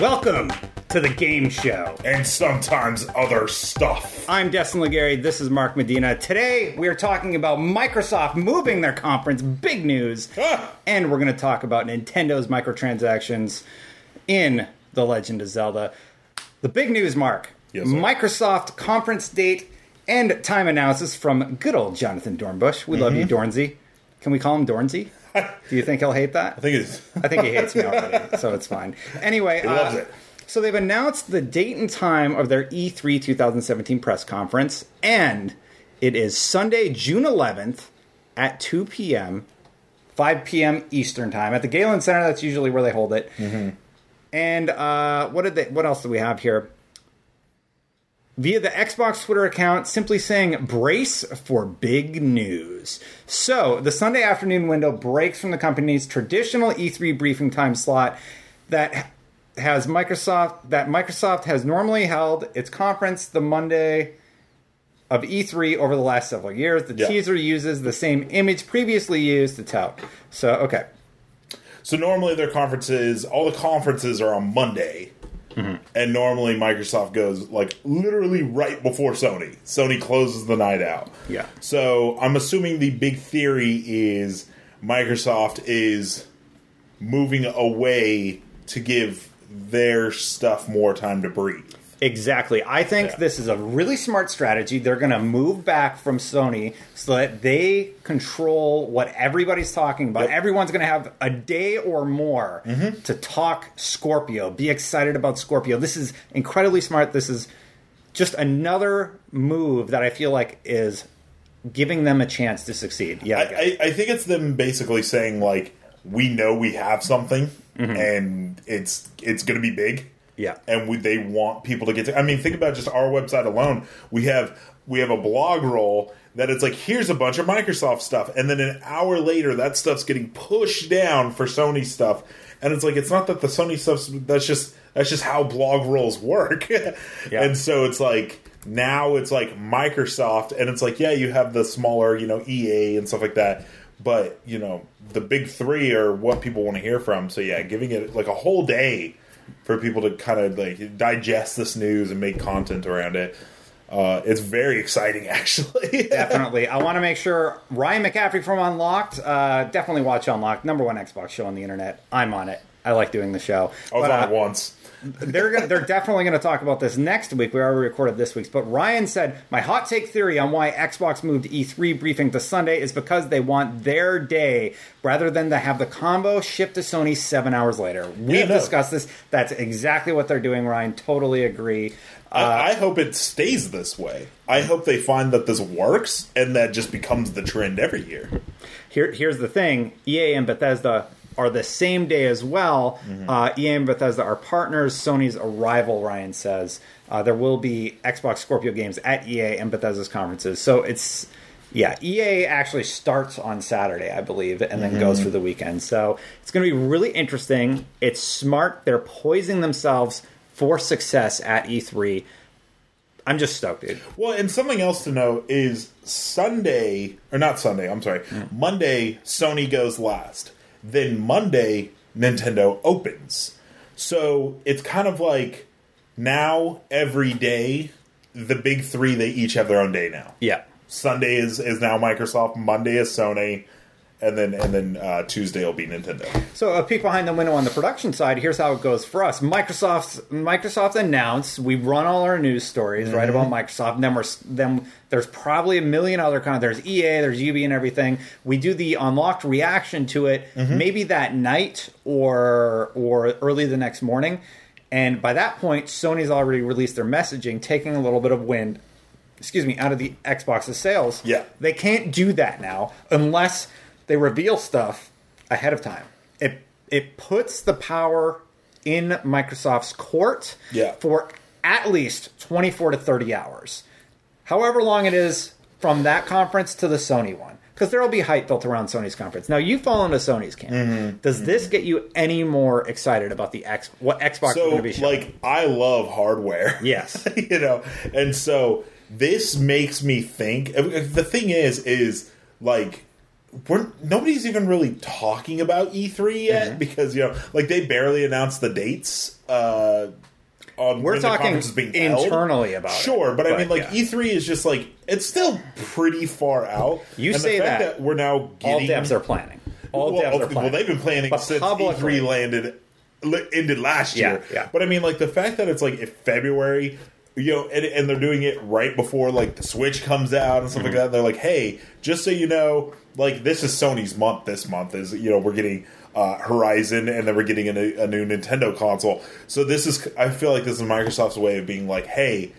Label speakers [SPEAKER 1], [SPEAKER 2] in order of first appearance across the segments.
[SPEAKER 1] Welcome to the game show.
[SPEAKER 2] and sometimes other stuff.
[SPEAKER 1] I'm Destin Legarie. This is Mark Medina. Today we are talking about Microsoft moving their conference. Big news.
[SPEAKER 2] Ah.
[SPEAKER 1] And we're going to talk about Nintendo's microtransactions in The Legend of Zelda. The big news, Mark.
[SPEAKER 2] Yes, sir.
[SPEAKER 1] Microsoft conference date and time analysis from good old Jonathan Dornbush. We love you,
[SPEAKER 2] Mm-hmm.
[SPEAKER 1] Dornsey. Can we call him Dornsey? Do you think he'll hate that?
[SPEAKER 2] I think it's
[SPEAKER 1] I think he hates me already, so it's fine. Anyway,
[SPEAKER 2] He loves
[SPEAKER 1] uh,
[SPEAKER 2] it.
[SPEAKER 1] So they've announced the date and time of their E E3 2017 press conference, and it is Sunday, June 11th at 2 p.m., 5 p.m. Eastern time at the Galen Center. That's usually where they hold it.
[SPEAKER 2] Mm-hmm.
[SPEAKER 1] And uh, what did they? What else do we have here? Via the Xbox Twitter account, simply saying brace for big news. So, the Sunday afternoon window breaks from the company's traditional E3 briefing time slot that has Microsoft that Microsoft has normally held its conference the Monday of E3 over the last several years. The
[SPEAKER 2] Yeah.
[SPEAKER 1] teaser uses the same image previously used to tout. So, okay.
[SPEAKER 2] so normally their conferences, all the conferences are on Monday, Mm-hmm. and normally Microsoft goes like literally right before Sony. Sony closes the night out.
[SPEAKER 1] Yeah.
[SPEAKER 2] So I'm assuming the big theory is Microsoft is moving away to give their stuff more time to breathe.
[SPEAKER 1] Exactly. I think
[SPEAKER 2] Yeah.
[SPEAKER 1] this is a really smart strategy. They're going to move back from Sony so that they control what everybody's talking about.
[SPEAKER 2] Yep.
[SPEAKER 1] Everyone's going to have a day or more mm-hmm. to talk Scorpio, be excited about Scorpio. This is incredibly smart. This is just another move that I feel like is giving them a chance to succeed. Yeah.
[SPEAKER 2] I, I, I think it's them basically saying like we know we have something mm-hmm. and it's it's going to be big
[SPEAKER 1] yeah.
[SPEAKER 2] and we, they want people to get to i mean think about just our website alone. We have we have a blog roll that it's like here's a bunch of microsoft stuff. And then an hour later that stuff's getting pushed down for sony stuff. And it's like it's not that the sony stuff's that's just that's just how blog rolls work.
[SPEAKER 1] Yeah.
[SPEAKER 2] and so it's like now it's like microsoft and it's like yeah you have the smaller you know ea and stuff like that. But you know the big three are what people want to hear from. So yeah giving it like a whole day for people to kind of like digest this news and make content around it. Uh, it's very exciting, actually.
[SPEAKER 1] definitely. I want to make sure Ryan McCaffrey from Unlocked. Uh, definitely watch Unlocked, number one Xbox show on the internet. I'm on it. I like doing the show.
[SPEAKER 2] I was
[SPEAKER 1] But,
[SPEAKER 2] on
[SPEAKER 1] uh,
[SPEAKER 2] it once.
[SPEAKER 1] They're gonna, they're definitely going to talk about this next week. We already recorded this week's, but Ryan said my hot take theory on why Xbox moved E3 briefing to Sunday is because they want their day rather than to have the combo shipped to Sony seven hours later. We've
[SPEAKER 2] no.
[SPEAKER 1] discussed this. That's exactly what they're doing. Ryan, totally agree.
[SPEAKER 2] I, uh, I hope it stays this way. I hope they find that this works and that just becomes the trend every year.
[SPEAKER 1] Here, here's the thing: EA and Bethesda are the same day as well. Uh, EA and Bethesda are partners. Sony's arrival. Ryan says uh, there will be Xbox Scorpio games at EA and Bethesda's conferences. So it's yeah, EA actually starts on Saturday, I believe, and then goes for the weekend. So it's going to be really interesting. It's smart. They're poising themselves for success at E3. I'm just stoked, dude.
[SPEAKER 2] Well, and something else to know is Sunday, or not Sunday, I'm sorry, Monday, Sony goes last. Then Monday, Nintendo opens. So it's kind of like now, every day, the big three, they each have their own day now.
[SPEAKER 1] Yeah.
[SPEAKER 2] Sunday is, is now Microsoft, Monday is Sony, and then and then uh, Tuesday will be Nintendo.
[SPEAKER 1] So a peek behind the window on the production side. Here's how it goes for us. Microsoft Microsoft announced we run all our news stories right about Microsoft. And then we're then there's probably a million other kind. Of, There's EA, there's UB, and everything. We do the unlocked reaction to it maybe that night or or early the next morning. And by that point, Sony's already released their messaging, taking a little bit of wind excuse me, out of the Xbox's sales.
[SPEAKER 2] Yeah.
[SPEAKER 1] They can't do that now unless they reveal stuff ahead of time. It it puts the power in Microsoft's court
[SPEAKER 2] Yeah.
[SPEAKER 1] for at least 24 to 30 hours. However long it is from that conference to the Sony one. Because there will be hype built around Sony's conference. Now you fall into Sony's camp.
[SPEAKER 2] Mm-hmm.
[SPEAKER 1] Does this get you any more excited about the X what Xbox is
[SPEAKER 2] so
[SPEAKER 1] going to be showing?
[SPEAKER 2] like I love hardware.
[SPEAKER 1] Yes.
[SPEAKER 2] you know, and so this makes me think. The thing is, is like we're nobody's even really talking about E3 yet
[SPEAKER 1] Mm-hmm.
[SPEAKER 2] because you know, like they barely announced the dates. Uh, on
[SPEAKER 1] We're talking internally about it.
[SPEAKER 2] Sure, but I mean, like
[SPEAKER 1] yeah.
[SPEAKER 2] E3 is just like it's still pretty far out.
[SPEAKER 1] You
[SPEAKER 2] And
[SPEAKER 1] say
[SPEAKER 2] the fact
[SPEAKER 1] that.
[SPEAKER 2] we're now
[SPEAKER 1] All
[SPEAKER 2] getting
[SPEAKER 1] devs are planning. All
[SPEAKER 2] well,
[SPEAKER 1] devs are planning.
[SPEAKER 2] well, they've been planning
[SPEAKER 1] But
[SPEAKER 2] since
[SPEAKER 1] publicly-
[SPEAKER 2] E3 landed ended last year.
[SPEAKER 1] yeah.
[SPEAKER 2] But I mean, like the fact that it's like February, you know, and, and they're doing it right before like the Switch comes out and stuff
[SPEAKER 1] Mm-hmm.
[SPEAKER 2] like that. They're like, hey, just so you know, like this is Sony's month. This month is you know we're getting. Uh, Horizon, and then we're getting a new, a new Nintendo console. So this is, I feel like this is Microsoft's way of being like, "Hey,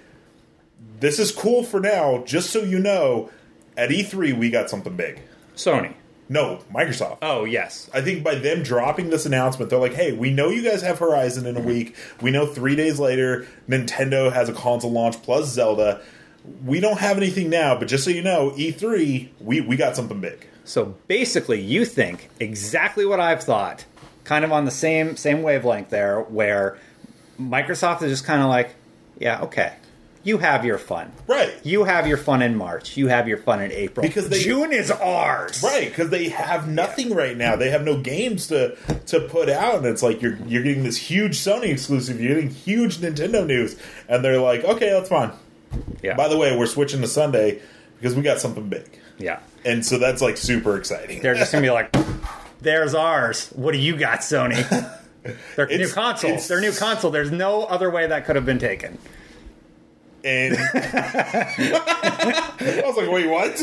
[SPEAKER 2] this is cool for now. Just so you know, at E3 we got something big."
[SPEAKER 1] Sony.
[SPEAKER 2] No, Microsoft.
[SPEAKER 1] Oh yes.
[SPEAKER 2] I think by them dropping this announcement, they're like, "Hey, we know you guys have Horizon in a week. We know three days later Nintendo has a console launch plus Zelda. We don't have anything now, but just so you know, E3, we we got something big."
[SPEAKER 1] So basically, you think exactly what I've thought, kind of on the same same wavelength there, where Microsoft is just kind of like, yeah, okay, you have your fun,
[SPEAKER 2] Right.
[SPEAKER 1] You have your fun in March. You have your fun in April
[SPEAKER 2] Because they-
[SPEAKER 1] June is ours,
[SPEAKER 2] Right, because they have nothing right now. They have no games to to put out, and it's like you're you're getting this huge Sony exclusive, you're getting huge Nintendo news, and they're like, "Okay, that's fine."
[SPEAKER 1] Yeah,
[SPEAKER 2] By the way, we're switching to Sunday because we got something big,
[SPEAKER 1] yeah.
[SPEAKER 2] and so that's like super exciting.
[SPEAKER 1] They're just gonna be like, "There's ours. What do you got, Sony?" Their new console. Their new console. There's no other way that could have been taken.
[SPEAKER 2] And I was like, "Wait, what?"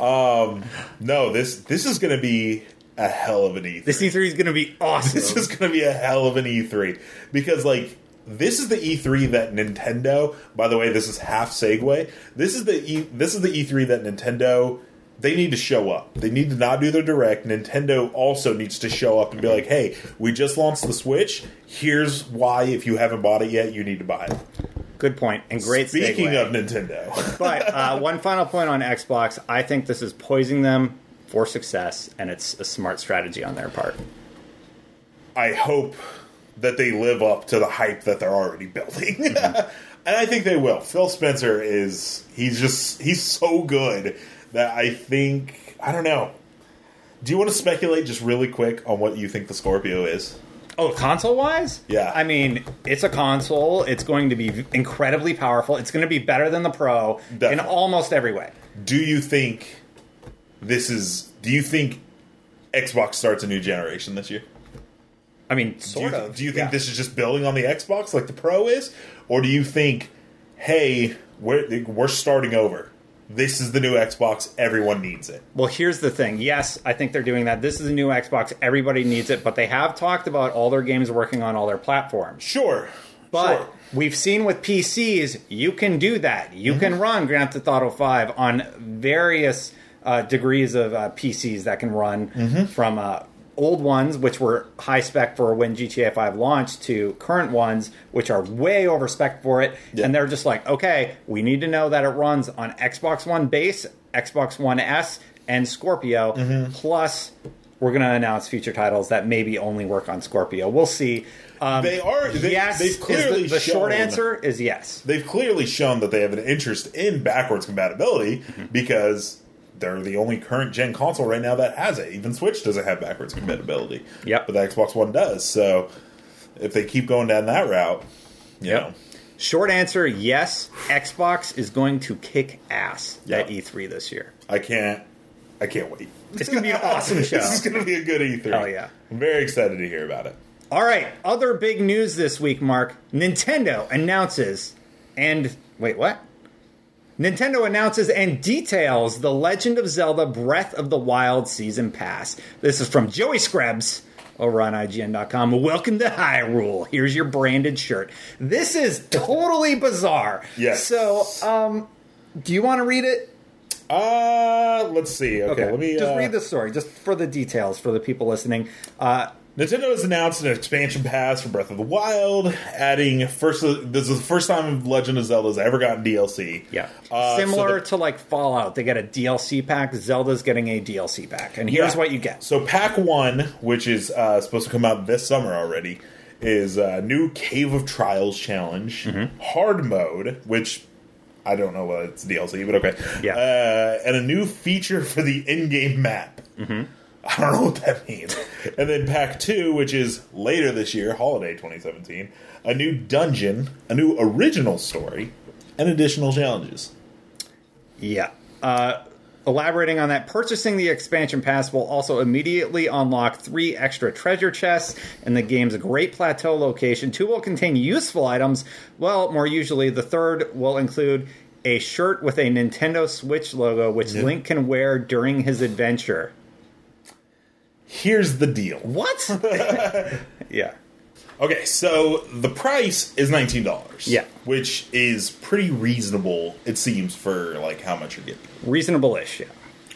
[SPEAKER 2] um, no this this is going to be a hell of an E3.
[SPEAKER 1] This E3 is gonna be awesome.
[SPEAKER 2] this is going to be a hell of an E3 because like this is the E3 that Nintendo. By the way, this is half segue. This is the e, this is the E3 that Nintendo. They need to show up. They need to not do their direct. Nintendo also needs to show up and be like, "Hey, we just launched the Switch. Here's why. If you haven't bought it yet, you need to buy it."
[SPEAKER 1] Good point and great.
[SPEAKER 2] Speaking
[SPEAKER 1] segue.
[SPEAKER 2] of Nintendo,
[SPEAKER 1] but uh, one final point on Xbox, I think this is poising them for success, and it's a smart strategy on their part.
[SPEAKER 2] I hope that they live up to the hype that they're already building. and I think they will. Phil Spencer is he's just he's so good that I think I don't know. Do you want to speculate just really quick on what you think the Scorpio is?
[SPEAKER 1] Oh, console wise?
[SPEAKER 2] Yeah.
[SPEAKER 1] I mean, it's a console. It's going to be incredibly powerful. It's going to be better than the Pro in almost every way.
[SPEAKER 2] Do you think this is do you think Xbox starts a new generation this year?
[SPEAKER 1] I mean,
[SPEAKER 2] Do
[SPEAKER 1] sort
[SPEAKER 2] you,
[SPEAKER 1] of.
[SPEAKER 2] do you think
[SPEAKER 1] yeah.
[SPEAKER 2] this is just building on the Xbox like the Pro is, or do you think, hey, we're we're starting over? This is the new Xbox. Everyone needs it.
[SPEAKER 1] Well, here's the thing. Yes, I think they're doing that. This is a new Xbox. Everybody needs it, but they have talked about all their games working on all their platforms.
[SPEAKER 2] Sure,
[SPEAKER 1] But
[SPEAKER 2] sure.
[SPEAKER 1] we've seen with PCs, you can do that. You
[SPEAKER 2] Mm-hmm.
[SPEAKER 1] can run Grand Theft Auto 5 on various uh, degrees of uh, PCs that can run
[SPEAKER 2] Mm-hmm.
[SPEAKER 1] from uh, old ones, which were high spec for when GTA 5 launched, to current ones, which are way over spec for it.
[SPEAKER 2] Yeah.
[SPEAKER 1] And they're just like, okay, we need to know that it runs on Xbox One base, Xbox One S, and Scorpio.
[SPEAKER 2] Mm-hmm.
[SPEAKER 1] Plus, we're going to announce future titles that maybe only work on Scorpio. We'll see. Um,
[SPEAKER 2] They are. They,
[SPEAKER 1] yes,
[SPEAKER 2] they've clearly
[SPEAKER 1] the, the short answer is yes.
[SPEAKER 2] They've clearly shown that they have an interest in backwards compatibility
[SPEAKER 1] Mm-hmm.
[SPEAKER 2] because they're the only current gen console right now that has it. Even Switch doesn't have backwards compatibility.
[SPEAKER 1] Yep.
[SPEAKER 2] but the Xbox One does. So if they keep going down that route, you
[SPEAKER 1] Yep.
[SPEAKER 2] know.
[SPEAKER 1] Short answer yes. Xbox is going to kick ass at E3 this year.
[SPEAKER 2] I can't. I can't wait.
[SPEAKER 1] It's going to be an awesome show.
[SPEAKER 2] this is going to be a good E3.
[SPEAKER 1] Oh yeah.
[SPEAKER 2] I'm very excited to hear about it.
[SPEAKER 1] All right, other big news this week, Mark. Nintendo announces and wait, what? Nintendo announces and details The Legend of Zelda Breath of the Wild Season Pass. This is from Joey Skrebels over on IGN.com. Welcome to Hyrule. Here's your branded shirt. This is totally bizarre.
[SPEAKER 2] Yes.
[SPEAKER 1] So, um, do you want to read it?
[SPEAKER 2] Uh, let's see. Okay, let me
[SPEAKER 1] just
[SPEAKER 2] uh,
[SPEAKER 1] read the story, just for the details for the people listening. Uh,
[SPEAKER 2] Nintendo has announced an expansion pass for Breath of the Wild, adding first. This is the first time Legend of Zelda's ever gotten DLC.
[SPEAKER 1] Yeah.
[SPEAKER 2] Uh, so
[SPEAKER 1] Similar
[SPEAKER 2] the-
[SPEAKER 1] to like Fallout, they get a DLC pack. Zelda's getting a DLC pack. And here's
[SPEAKER 2] Yeah.
[SPEAKER 1] what you get.
[SPEAKER 2] So Pack One, which is uh, supposed to come out this summer already, is a new Cave of Trials challenge,
[SPEAKER 1] Mm-hmm.
[SPEAKER 2] hard mode, which I don't know what it's DLC, but okay.
[SPEAKER 1] Yeah.
[SPEAKER 2] Uh, and a new feature for the in-game map. Mm-hmm. I don't know what that means. and then pack two, which is later this year, holiday 2017, a new dungeon, a new original story, and additional challenges.
[SPEAKER 1] Yeah. Uh, elaborating on that, purchasing the expansion pass will also immediately unlock three extra treasure chests in the game's Great Plateau location. Two will contain useful items. Well, more usually, the third will include a shirt with a Nintendo Switch logo, which
[SPEAKER 2] Yeah.
[SPEAKER 1] Link can wear during his adventure.
[SPEAKER 2] Here's the deal.
[SPEAKER 1] What? yeah.
[SPEAKER 2] Okay, so the price is nineteen dollars.
[SPEAKER 1] Yeah.
[SPEAKER 2] which is pretty reasonable. It seems for like how much you're getting.
[SPEAKER 1] Reasonable ish, yeah.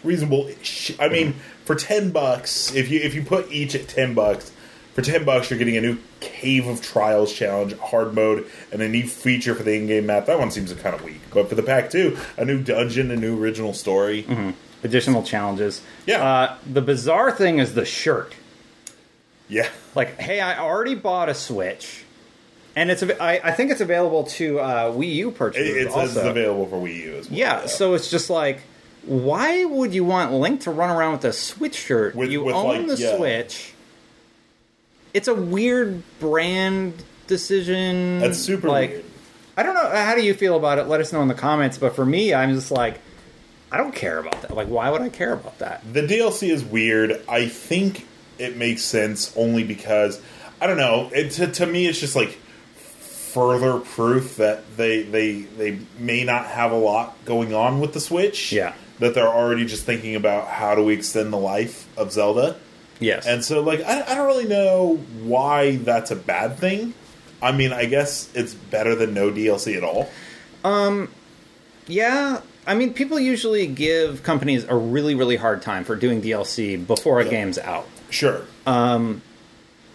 [SPEAKER 2] Reasonable. I mm-hmm. mean, for ten bucks, if you if you put each at ten bucks, for ten bucks you're getting a new Cave of Trials challenge, hard mode, and a new feature for the in-game map. That one seems kind of weak, but for the pack two, a new dungeon, a new original story. Mm-hmm.
[SPEAKER 1] Additional challenges.
[SPEAKER 2] Yeah.
[SPEAKER 1] Uh, the bizarre thing is the shirt.
[SPEAKER 2] Yeah,
[SPEAKER 1] like hey i already bought a switch and it's I, I think it's available to uh, wii u
[SPEAKER 2] it,
[SPEAKER 1] purchasers
[SPEAKER 2] it says it's available for Wii U as well.
[SPEAKER 1] yeah so it's just like why would you want link to run around with a switch shirt
[SPEAKER 2] With-
[SPEAKER 1] you
[SPEAKER 2] with,
[SPEAKER 1] own
[SPEAKER 2] like,
[SPEAKER 1] the
[SPEAKER 2] yeah.
[SPEAKER 1] switch it's a weird brand decision
[SPEAKER 2] that's super
[SPEAKER 1] like
[SPEAKER 2] weird.
[SPEAKER 1] i don't know how do you feel about it let us know in the comments but for me i'm just like i don't care about that like why would i care about that
[SPEAKER 2] The DLC is weird. I think it makes sense only because I don't know. It, to, to me, it's just like further proof that they they they may not have a lot going on with the Switch.
[SPEAKER 1] Yeah.
[SPEAKER 2] that they're already just thinking about how do we extend the life of Zelda.
[SPEAKER 1] yes
[SPEAKER 2] And so, like, I, I don't really know why that's a bad thing. I mean, I guess it's better than no DLC at all.
[SPEAKER 1] Um, yeah, I mean, people usually give companies a really, really hard time for doing DLC before a
[SPEAKER 2] Yeah.
[SPEAKER 1] game's out.
[SPEAKER 2] Sure.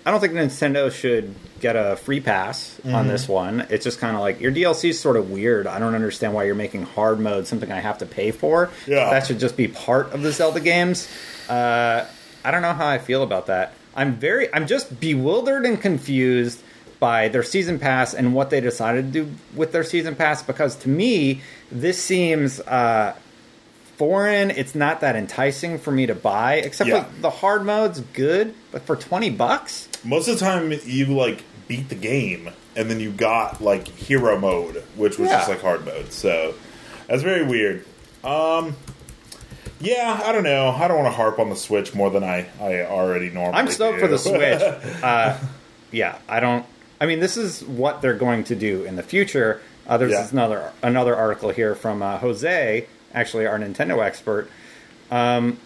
[SPEAKER 1] I don't think Nintendo should get a free pass
[SPEAKER 2] Mm-hmm.
[SPEAKER 1] on this one. It's just kind of like your DLC is sort of weird. I don't understand why you're making hard mode something I have to pay for.
[SPEAKER 2] Yeah.
[SPEAKER 1] that should just be part of the Zelda games. Uh, I don't know how I feel about that. I'm very, I'm just bewildered and confused by their season pass and what they decided to do with their season pass because to me this seems uh, foreign. It's not that enticing for me to buy, except
[SPEAKER 2] Yeah.
[SPEAKER 1] for the hard mode's good, but for twenty bucks.
[SPEAKER 2] Most of the time, you like beat the game, and then you got like hero mode, which was just like hard mode. So that's very weird. Um, yeah, I don't know. I don't want to harp on the Switch more than I I already normally.
[SPEAKER 1] I'm stoked
[SPEAKER 2] do.
[SPEAKER 1] for the Switch. uh, yeah, I don't. I mean, this is what they're going to do in the future. Uh, there's
[SPEAKER 2] Yeah.
[SPEAKER 1] another another article here from uh, Jose, actually our Nintendo expert. Um,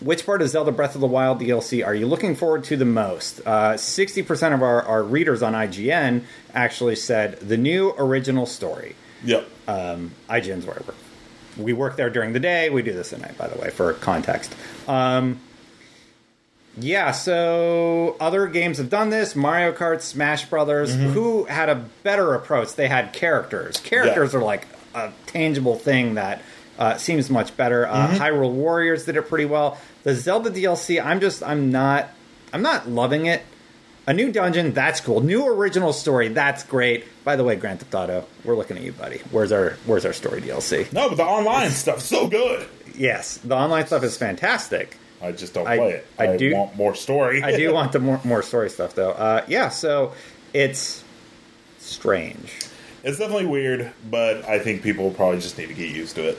[SPEAKER 1] which part of Zelda Breath of the Wild DLC are you looking forward to the most? Uh, Sixty percent of our, our readers on IGN actually said the new original story.
[SPEAKER 2] yep.
[SPEAKER 1] Um, IGN's where I work. We work there during the day. We do this at night, by the way, for context. Um, yeah, so other games have done this. Mario Kart, Smash Brothers. Who had a better approach? They had characters. Characters are like a tangible thing that uh, seems much better. Uh, Hyrule Warriors did it pretty well. The Zelda DLC, I'm just, I'm not, I'm not loving it. A new dungeon, that's cool. New original story, that's great. By the way, Grand Theft Auto, we're looking at you, buddy. Where's our Where's our story DLC?
[SPEAKER 2] No, but the online stuff's so good.
[SPEAKER 1] Yes, the online stuff is fantastic.
[SPEAKER 2] I just don't
[SPEAKER 1] I-
[SPEAKER 2] play it.
[SPEAKER 1] I do-
[SPEAKER 2] want more story.
[SPEAKER 1] I do want the more, more story stuff though. Uh, yeah, so it's strange.
[SPEAKER 2] It's definitely weird, but I think people probably just need to get used to it.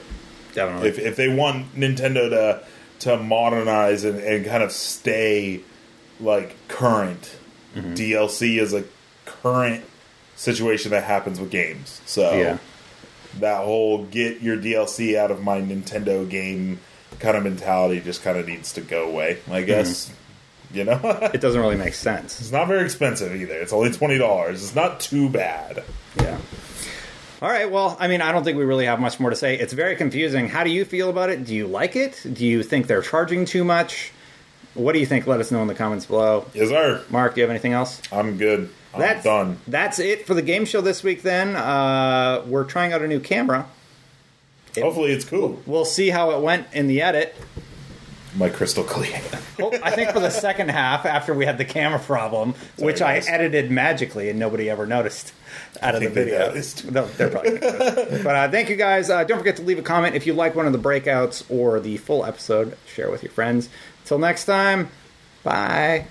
[SPEAKER 1] Definitely.
[SPEAKER 2] if, if they want Nintendo to to modernize and, and kind of stay like current,
[SPEAKER 1] Mm-hmm.
[SPEAKER 2] DLC is a current situation that happens with games. So
[SPEAKER 1] Yeah.
[SPEAKER 2] that whole get your DLC out of my Nintendo game kind of mentality just kind of needs to go away. I
[SPEAKER 1] Mm-hmm.
[SPEAKER 2] guess you know
[SPEAKER 1] it doesn't really make sense.
[SPEAKER 2] it's not very expensive either. It's only twenty dollars. It's not too bad.
[SPEAKER 1] Yeah. All right. Well, I mean, I don't think we really have much more to say. It's very confusing. How do you feel about it? Do you like it? Do you think they're charging too much? What do you think? Let us know in the comments below.
[SPEAKER 2] Yes, sir.
[SPEAKER 1] Mark, do you have anything else?
[SPEAKER 2] I'm good. I'm
[SPEAKER 1] That's
[SPEAKER 2] done.
[SPEAKER 1] That's it for the game show this week. Then uh, we're trying out a new camera.
[SPEAKER 2] Hopefully, it's cool.
[SPEAKER 1] We'll see how it went in the edit.
[SPEAKER 2] my crystal clear.
[SPEAKER 1] Well, I think for the second half, after we had the camera problem, which I edited magically and nobody ever noticed out of the
[SPEAKER 2] they
[SPEAKER 1] video.
[SPEAKER 2] noticed.
[SPEAKER 1] No, they're probably. But uh, thank you guys. Uh, don't forget to leave a comment if you like one of the breakouts or the full episode. Share with your friends. Till next time, bye.